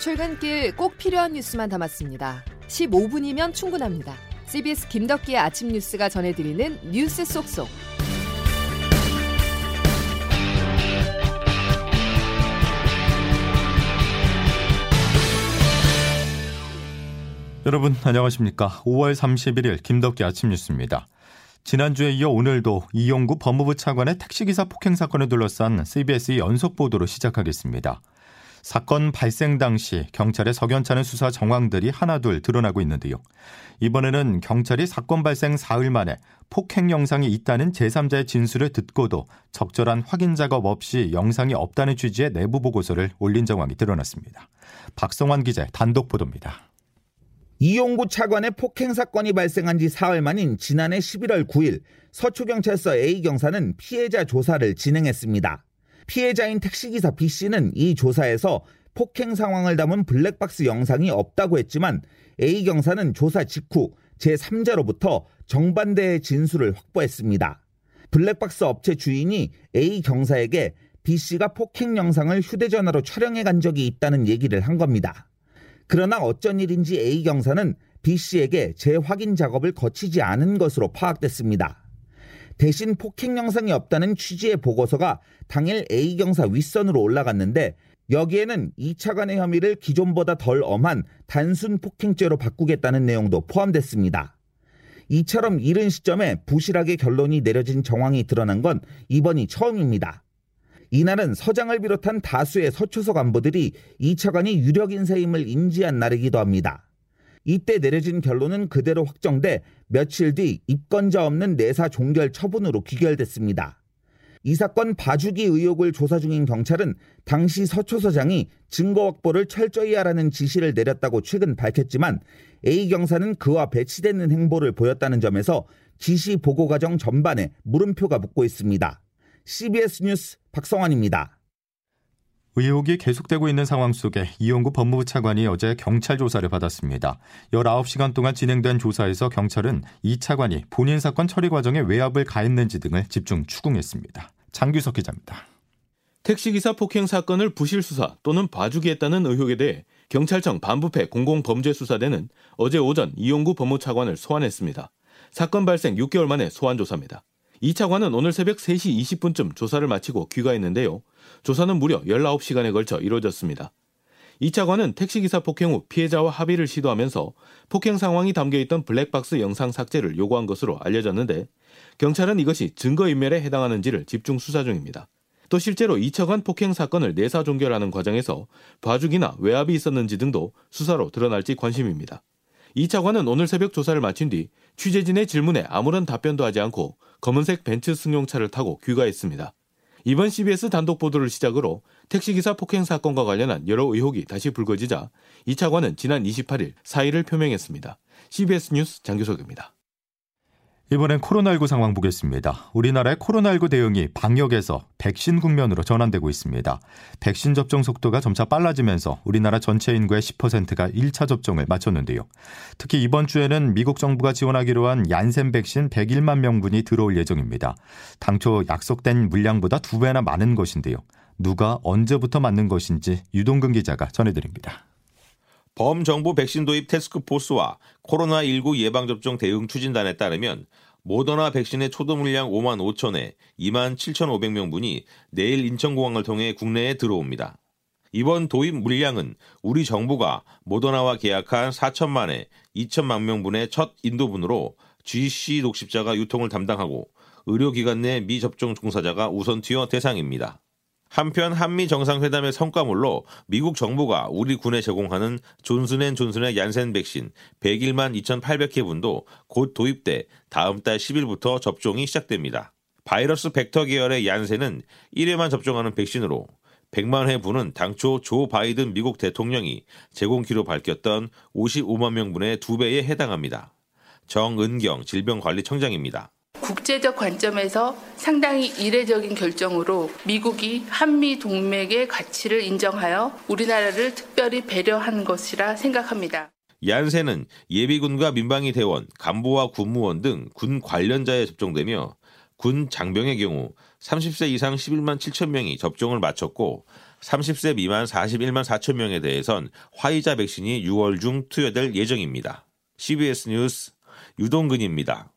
출근길 꼭 필요한 뉴스만 담았습니다. 15분이면 충분합니다. CBS 김덕기의 아침 뉴스가 전해드리는 뉴스 속속. 여러분 안녕하십니까. 5월 31일 김덕기 아침 뉴스입니다. 지난주에 이어 오늘도 이용구 법무부 차관의 택시기사 폭행 사건을 둘러싼 CBS 연속 보도로 시작하겠습니다. 사건 발생 당시 경찰의 석연찮은 수사 정황들이 하나둘 드러나고 있는데요. 이번에는 경찰이 사건 발생 사흘 만에 폭행 영상이 있다는 제3자의 진술을 듣고도 적절한 확인 작업 없이 영상이 없다는 취지의 내부 보고서를 올린 정황이 드러났습니다. 박성환 기자의 단독 보도입니다. 이용구 차관의 폭행 사건이 발생한 지 사흘 만인 지난해 11월 9일 서초경찰서 A경사는 피해자 조사를 진행했습니다. 피해자인 택시기사 B씨는 이 조사에서 폭행 상황을 담은 블랙박스 영상이 없다고 했지만 A경사는 조사 직후 제3자로부터 정반대의 진술을 확보했습니다. 블랙박스 업체 주인이 A경사에게 B씨가 폭행 영상을 휴대전화로 촬영해 간 적이 있다는 얘기를 한 겁니다. 그러나 어쩐 일인지 A경사는 B씨에게 재확인 작업을 거치지 않은 것으로 파악됐습니다. 대신 폭행 영상이 없다는 취지의 보고서가 당일 A경사 윗선으로 올라갔는데 여기에는 2차 간의 혐의를 기존보다 덜 엄한 단순 폭행죄로 바꾸겠다는 내용도 포함됐습니다. 이처럼 이른 시점에 부실하게 결론이 내려진 정황이 드러난 건 이번이 처음입니다. 이날은 서장을 비롯한 다수의 서초서 간부들이 이 차관이 유력 인사임을 인지한 날이기도 합니다. 이때 내려진 결론은 그대로 확정돼 며칠 뒤 입건자 없는 내사 종결 처분으로 귀결됐습니다. 이 사건 봐주기 의혹을 조사 중인 경찰은 당시 서초 서장이 증거 확보를 철저히 하라는 지시를 내렸다고 최근 밝혔지만 A 경사는 그와 배치되는 행보를 보였다는 점에서 지시 보고 과정 전반에 물음표가 붙고 있습니다. CBS 뉴스 박성환입니다. 의혹이 계속되고 있는 상황 속에 이용구 법무부 차관이 어제 경찰 조사를 받았습니다. 19시간 동안 진행된 조사에서 경찰은 이 차관이 본인 사건 처리 과정에 외압을 가했는지 등을 집중 추궁했습니다. 장규석 기자입니다. 택시기사 폭행 사건을 부실 수사 또는 봐주기 했다는 의혹에 대해 경찰청 반부패 공공범죄수사대는 어제 오전 이용구 법무차관을 소환했습니다. 사건 발생 6개월 만에 소환 조사입니다. 이 차관은 오늘 새벽 3시 20분쯤 조사를 마치고 귀가했는데요. 조사는 무려 19시간에 걸쳐 이루어졌습니다. 이 차관은 택시기사 폭행 후 피해자와 합의를 시도하면서 폭행 상황이 담겨 있던 블랙박스 영상 삭제를 요구한 것으로 알려졌는데 경찰은 이것이 증거인멸에 해당하는지를 집중 수사 중입니다. 또 실제로 이 차관 폭행 사건을 내사 종결하는 과정에서 봐주기나 외압이 있었는지 등도 수사로 드러날지 관심입니다. 이 차관은 오늘 새벽 조사를 마친 뒤 취재진의 질문에 아무런 답변도 하지 않고 검은색 벤츠 승용차를 타고 귀가했습니다. 이번 CBS 단독 보도를 시작으로 택시기사 폭행 사건과 관련한 여러 의혹이 다시 불거지자 이 차관은 지난 28일 사의를 표명했습니다. CBS 뉴스 장규석입니다. 이번엔 코로나19 상황 보겠습니다. 우리나라의 코로나19 대응이 방역에서 백신 국면으로 전환되고 있습니다. 백신 접종 속도가 점차 빨라지면서 우리나라 전체 인구의 10%가 1차 접종을 마쳤는데요. 특히 이번 주에는 미국 정부가 지원하기로 한 얀센 백신 101만 명분이 들어올 예정입니다. 당초 약속된 물량보다 두 배나 많은 것인데요. 누가 언제부터 맞는 것인지 유동근 기자가 전해드립니다. 범정부 백신 도입 테스크포스와 코로나19 예방접종 대응 추진단에 따르면 모더나 백신의 초도 물량 5만 5천에 2만 7,500명분이 내일 인천공항을 통해 국내에 들어옵니다. 이번 도입 물량은 우리 정부가 모더나와 계약한 4천만에 2천만 명분의 첫 인도분으로 GC 녹십자가 유통을 담당하고 의료기관 내 미접종 종사자가 우선 투여 대상입니다. 한편 한미 정상회담의 성과물로 미국 정부가 우리 군에 제공하는 존슨앤존슨의 얀센 백신 101만 2,800회분도 곧 도입돼 다음 달 10일부터 접종이 시작됩니다. 바이러스 벡터 계열의 얀센은 1회만 접종하는 백신으로 100만 회분은 당초 조 바이든 미국 대통령이 제공키로 밝혔던 55만 명분의 2배에 해당합니다. 정은경 질병관리청장입니다. 국제적 관점에서 상당히 이례적인 결정으로 미국이 한미 동맹의 가치를 인정하여 우리나라를 특별히 배려한 것이라 생각합니다. 얀센은 예비군과 민방위 대원, 간부와 군무원 등 군 관련자에 접종되며 군 장병의 경우 30세 이상 11만 7천 명이 접종을 마쳤고 30세 미만 41만 4천 명에 대해선 화이자 백신이 6월 중 투여될 예정입니다. CBS 뉴스 유동근입니다.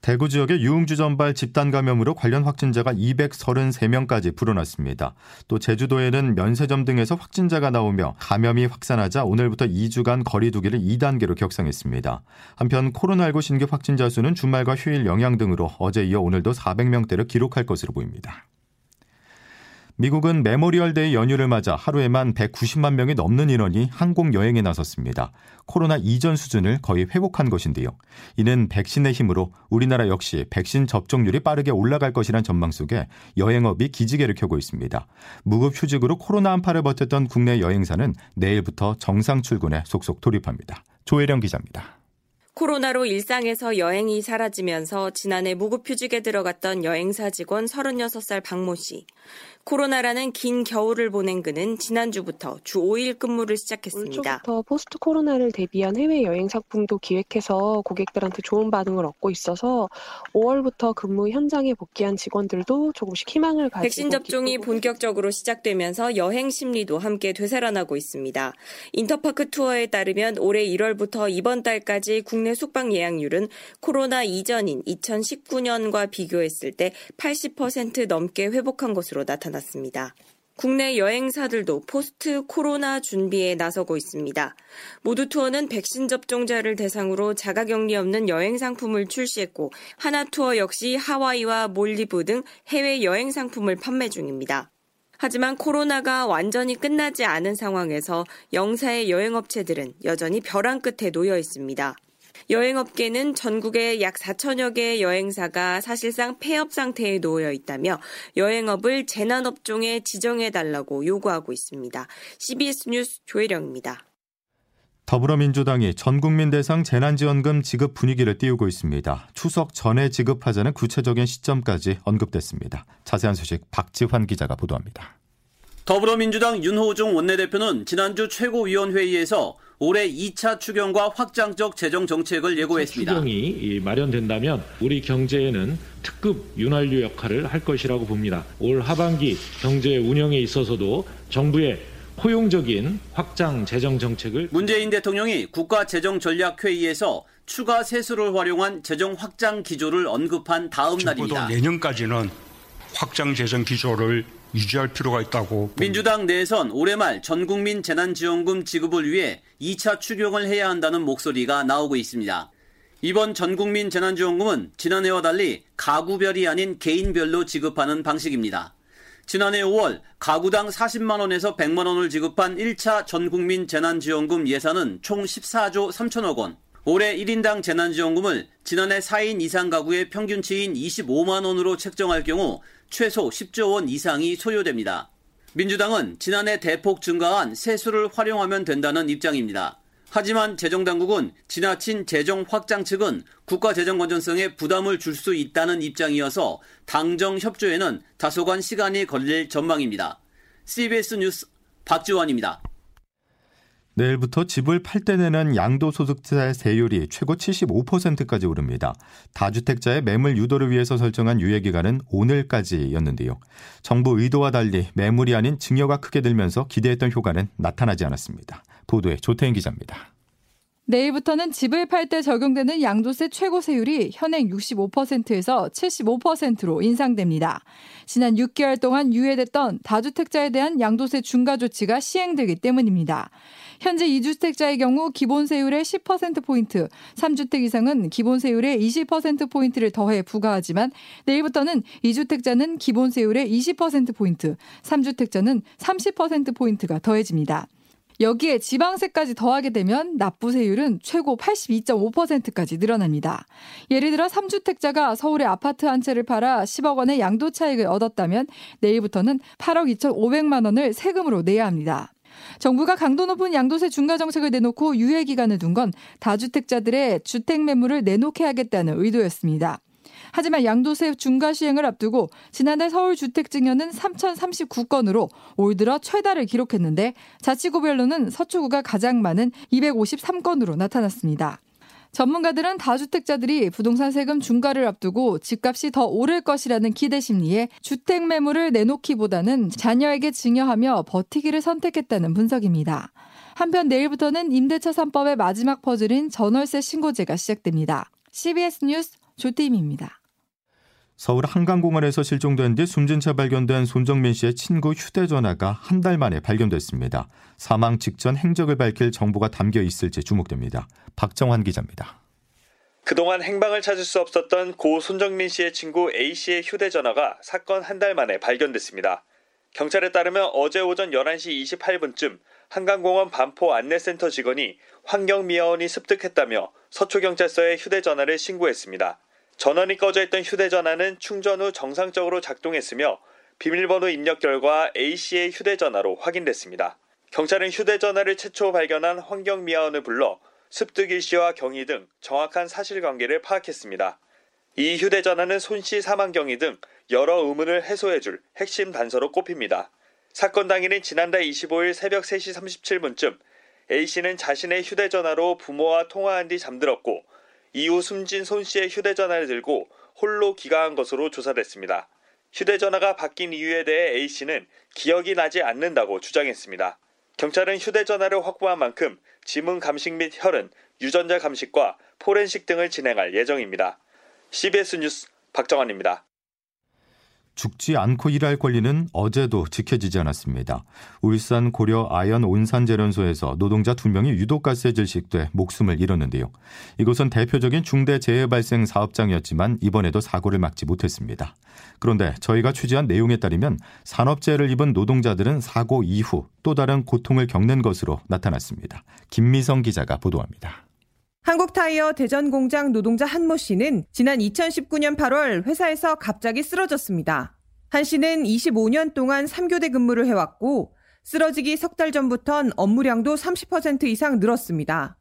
대구 지역의 유흥주 전발 집단 감염으로 관련 확진자가 233명까지 불어났습니다. 또 제주도에는 면세점 등에서 확진자가 나오며 감염이 확산하자 오늘부터 2주간 거리두기를 2단계로 격상했습니다. 한편 코로나19 신규 확진자 수는 주말과 휴일 영향 등으로 어제 이어 오늘도 400명대를 기록할 것으로 보입니다. 미국은 메모리얼 데이 연휴를 맞아 하루에만 190만 명이 넘는 인원이 항공 여행에 나섰습니다. 코로나 이전 수준을 거의 회복한 것인데요. 이는 백신의 힘으로 우리나라 역시 백신 접종률이 빠르게 올라갈 것이란 전망 속에 여행업이 기지개를 켜고 있습니다. 무급 휴직으로 코로나 한파를 버텼던 국내 여행사는 내일부터 정상 출근에 속속 돌입합니다. 조혜령 기자입니다. 코로나로 일상에서 여행이 사라지면서 지난해 무급휴직에 들어갔던 여행사 직원 36살 박모 씨. 코로나라는 긴 겨울을 보낸 그는 지난주부터 주 5일 근무를 시작했습니다. 올초부터 포스트 코로나를 대비한 해외 여행 상품도 기획해서 고객들한테 좋은 반응을 얻고 있어서 5월부터 근무 현장에 복귀한 직원들도 조금씩 희망을 가지고 백신 접종이 본격적으로 시작되면서 여행 심리도 함께 되살아나고 있습니다. 인터파크 투어에 따르면 올해 1월부터 이번 달까지 국내 숙박 예약률은 코로나 이전인 2019년과 비교했을 때 80% 넘게 회복한 것으로 나타났습니다. 나타났습니다. 국내 여행사들도 포스트 코로나 준비에 나서고 있습니다. 모두 투어는 백신 접종자를 대상으로 자가 격리 없는 여행 상품을 출시했고 하나 투어 역시 하와이와 몰디브 등 해외 여행 상품을 판매 중입니다. 하지만 코로나가 완전히 끝나지 않은 상황에서 영세 여행업체들은 여전히 벼랑 끝에 놓여 있습니다. 여행업계는 전국에 약 4천여 개의 여행사가 사실상 폐업 상태에 놓여 있다며 여행업을 재난업종에 지정해달라고 요구하고 있습니다. CBS 뉴스 조혜령입니다. 더불어민주당이 전국민 대상 재난지원금 지급 분위기를 띄우고 있습니다. 추석 전에 지급하자는 구체적인 시점까지 언급됐습니다. 자세한 소식 박지환 기자가 보도합니다. 더불어민주당 윤호중 원내대표는 지난주 최고위원회의에서 올해 2차 추경과 확장적 재정 정책을 예고했습니다. 추경이 마련된다면 우리 경제에는 특급 윤활유 역할을 할 것이라고 봅니다. 올 하반기 경제 운영에 있어서도 정부의 포용적인 확장 재정 정책을 문재인 대통령이 국가 재정 전략 회의에서 추가 세수를 활용한 재정 확장 기조를 언급한 다음 날입니다. 내년까지는 확장 재정 기조를 유지할 필요가 있다고. 민주당 내선 올해 말 전국민 재난지원금 지급을 위해 2차 추경을 해야 한다는 목소리가 나오고 있습니다. 이번 전국민 재난지원금은 지난해와 달리 가구별이 아닌 개인별로 지급하는 방식입니다. 지난해 5월 가구당 40만 원에서 100만 원을 지급한 1차 전국민 재난지원금 예산은 총 14조 3천억 원. 올해 1인당 재난지원금을 지난해 4인 이상 가구의 평균치인 25만 원으로 책정할 경우 최소 10조 원 이상이 소요됩니다. 민주당은 지난해 대폭 증가한 세수를 활용하면 된다는 입장입니다. 하지만 재정당국은 지나친 재정 확장 측은 국가 재정 건전성에 부담을 줄 수 있다는 입장이어서 당정 협조에는 다소간 시간이 걸릴 전망입니다. CBS 뉴스 박지원입니다. 내일부터 집을 팔 때 내는 양도소득세 세율이 최고 75%까지 오릅니다. 다주택자의 매물 유도를 위해서 설정한 유예기간은 오늘까지였는데요. 정부 의도와 달리 매물이 아닌 증여가 크게 들면서 기대했던 효과는 나타나지 않았습니다. 보도에 조태인 기자입니다. 내일부터는 집을 팔 때 적용되는 양도세 최고 세율이 현행 65%에서 75%로 인상됩니다. 지난 6개월 동안 유예됐던 다주택자에 대한 양도세 중과 조치가 시행되기 때문입니다. 현재 2주택자의 경우 기본세율의 10%포인트, 3주택 이상은 기본세율의 20%포인트를 더해 부과하지만 내일부터는 2주택자는 기본세율의 20%포인트, 3주택자는 30%포인트가 더해집니다. 여기에 지방세까지 더하게 되면 납부세율은 최고 82.5%까지 늘어납니다. 예를 들어 3주택자가 서울의 아파트 한 채를 팔아 10억 원의 양도 차익을 얻었다면 내일부터는 8억 2,500만 원을 세금으로 내야 합니다. 정부가 강도 높은 양도세 중과 정책을 내놓고 유예 기간을 둔 건 다주택자들의 주택 매물을 내놓게 하겠다는 의도였습니다. 하지만 양도세 중과 시행을 앞두고 지난달 서울 주택 증여는 3,039건으로 올 들어 최다를 기록했는데 자치구별로는 서초구가 가장 많은 253건으로 나타났습니다. 전문가들은 다주택자들이 부동산 세금 중과를 앞두고 집값이 더 오를 것이라는 기대 심리에 주택 매물을 내놓기보다는 자녀에게 증여하며 버티기를 선택했다는 분석입니다. 한편 내일부터는 임대차 3법의 마지막 퍼즐인 전월세 신고제가 시작됩니다. CBS 뉴스 조태임입니다. 서울 한강공원에서 실종된 뒤 숨진 채 발견된 손정민 씨의 친구 휴대전화가 한 달 만에 발견됐습니다. 사망 직전 행적을 밝힐 정보가 담겨 있을지 주목됩니다. 박정환 기자입니다. 그동안 행방을 찾을 수 없었던 고 손정민 씨의 친구 A 씨의 휴대전화가 사건 한 달 만에 발견됐습니다. 경찰에 따르면 어제 오전 11시 28분쯤 한강공원 반포 안내센터 직원이 환경미화원이 습득했다며 서초경찰서에 휴대전화를 신고했습니다. 전원이 꺼져 있던 휴대전화는 충전 후 정상적으로 작동했으며 비밀번호 입력 결과 A씨의 휴대전화로 확인됐습니다. 경찰은 휴대전화를 최초 발견한 환경미화원을 불러 습득 일시와 경위 등 정확한 사실관계를 파악했습니다. 이 휴대전화는 손씨 사망 경위 등 여러 의문을 해소해줄 핵심 단서로 꼽힙니다. 사건 당일인 지난달 25일 새벽 3시 37분쯤 A씨는 자신의 휴대전화로 부모와 통화한 뒤 잠들었고 이후 숨진 손 씨의 휴대전화를 들고 홀로 귀가한 것으로 조사됐습니다. 휴대전화가 바뀐 이유에 대해 A 씨는 기억이 나지 않는다고 주장했습니다. 경찰은 휴대전화를 확보한 만큼 지문 감식 및 혈흔, 유전자 감식과 포렌식 등을 진행할 예정입니다. CBS 뉴스 박정환입니다. 죽지 않고 일할 권리는 어제도 지켜지지 않았습니다. 울산 고려 아연 온산재련소에서 노동자 두명이 유독가스에 질식돼 목숨을 잃었는데요. 이곳은 대표적인 중대 재해 발생 사업장이었지만 이번에도 사고를 막지 못했습니다. 그런데 저희가 취재한 내용에 따르면 산업재해를 입은 노동자들은 사고 이후 또 다른 고통을 겪는 것으로 나타났습니다. 김미성 기자가 보도합니다. 한국타이어 대전공장 노동자 한모 씨는 지난 2019년 8월 회사에서 갑자기 쓰러졌습니다. 한 씨는 25년 동안 3교대 근무를 해왔고 쓰러지기 석 달 전부턴 업무량도 30% 이상 늘었습니다.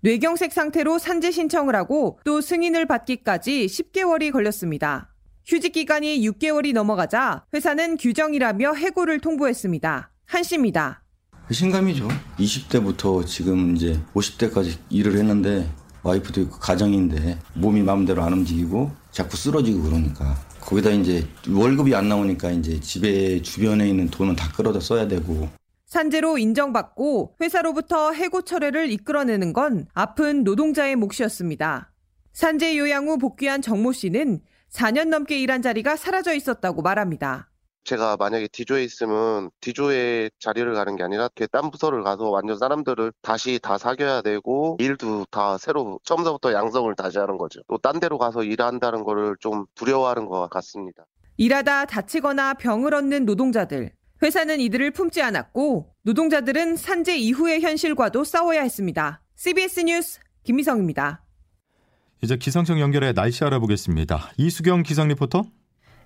뇌경색 상태로 산재 신청을 하고 또 승인을 받기까지 10개월이 걸렸습니다. 휴직 기간이 6개월이 넘어가자 회사는 규정이라며 해고를 통보했습니다. 한 씨입니다. 신감이죠. 20대부터 지금 이제 50대까지 일을 했는데 와이프도 있고 가정인데 몸이 마음대로 안 움직이고 자꾸 쓰러지고 그러니까 거기다 이제 월급이 안 나오니까 이제 집에 주변에 있는 돈은 다 끌어다 써야 되고 산재로 인정받고 회사로부터 해고 철회를 이끌어내는 건 아픈 노동자의 몫이었습니다. 산재 요양 후 복귀한 정모 씨는 4년 넘게 일한 자리가 사라져 있었다고 말합니다. 제가 만약에 디조에 있으면 디조에 자리를 가는 게 아니라 딴 부서를 가서 완전 사람들을 다시 다 사귀어야 되고 일도 다 새로 처음부터 양성을 다시 하는 거죠. 또 딴 데로 가서 일한다는 거를 좀 두려워하는 것 같습니다. 일하다 다치거나 병을 얻는 노동자들. 회사는 이들을 품지 않았고 노동자들은 산재 이후의 현실과도 싸워야 했습니다. CBS 뉴스 김미성입니다. 이제 기상청 연결해 날씨 알아보겠습니다. 이수경 기상 리포터.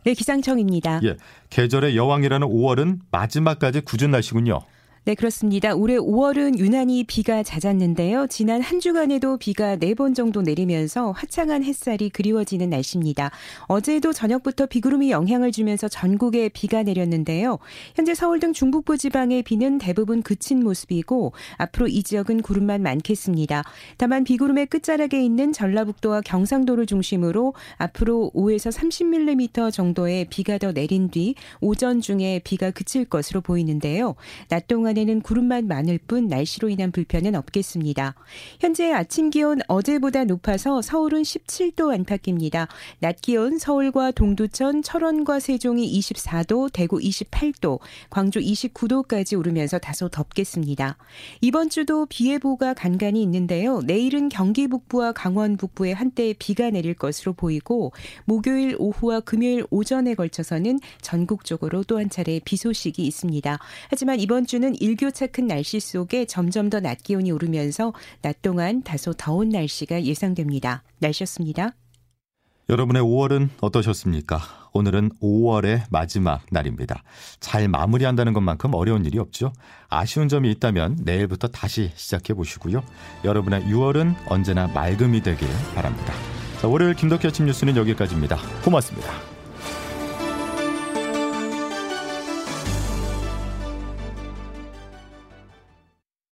네, 기상청입니다. 예, 계절의 여왕이라는 5월은 마지막까지 굳은 날씨군요. 네, 그렇습니다. 올해 5월은 유난히 비가 잦았는데요. 지난 한 주간에도 비가 4번 정도 내리면서 화창한 햇살이 그리워지는 날씨입니다. 어제도 저녁부터 비구름이 영향을 주면서 전국에 비가 내렸는데요. 현재 서울 등 중북부 지방의 비는 대부분 그친 모습이고 앞으로 이 지역은 구름만 많겠습니다. 다만 비구름의 끝자락에 있는 전라북도와 경상도를 중심으로 앞으로 5에서 30mm 정도의 비가 더 내린 뒤 오전 중에 비가 그칠 것으로 보이는데요. 낮 동안 동 안에는 구름만 많을 뿐 날씨로 인한 불편은 없겠습니다. 현재 아침 기온 어제보다 높아서 서울은 17도 안팎입니다. 낮 기온 서울과 동두천, 철원과 세종이 24도, 대구 28도, 광주 29도까지 오르면서 다소 덥겠습니다. 이번 주도 비 예보가 간간히 있는데요. 내일은 경기 북부와 강원 북부에 한때 비가 내릴 것으로 보이고 목요일 오후와 금요일 오전에 걸쳐서는 전국적으로 또 한 차례 비 소식이 있습니다. 하지만 이번 주는 일교차 큰 날씨 속에 점점 더 낮 기온이 오르면서 낮 동안 다소 더운 날씨가 예상됩니다. 날씨였습니다. 여러분의 5월은 어떠셨습니까? 오늘은 5월의 마지막 날입니다. 잘 마무리한다는 것만큼 어려운 일이 없죠. 아쉬운 점이 있다면 내일부터 다시 시작해 보시고요. 여러분의 6월은 언제나 맑음이 되길 바랍니다. 자, 월요일 김덕희 아침 뉴스는 여기까지입니다. 고맙습니다.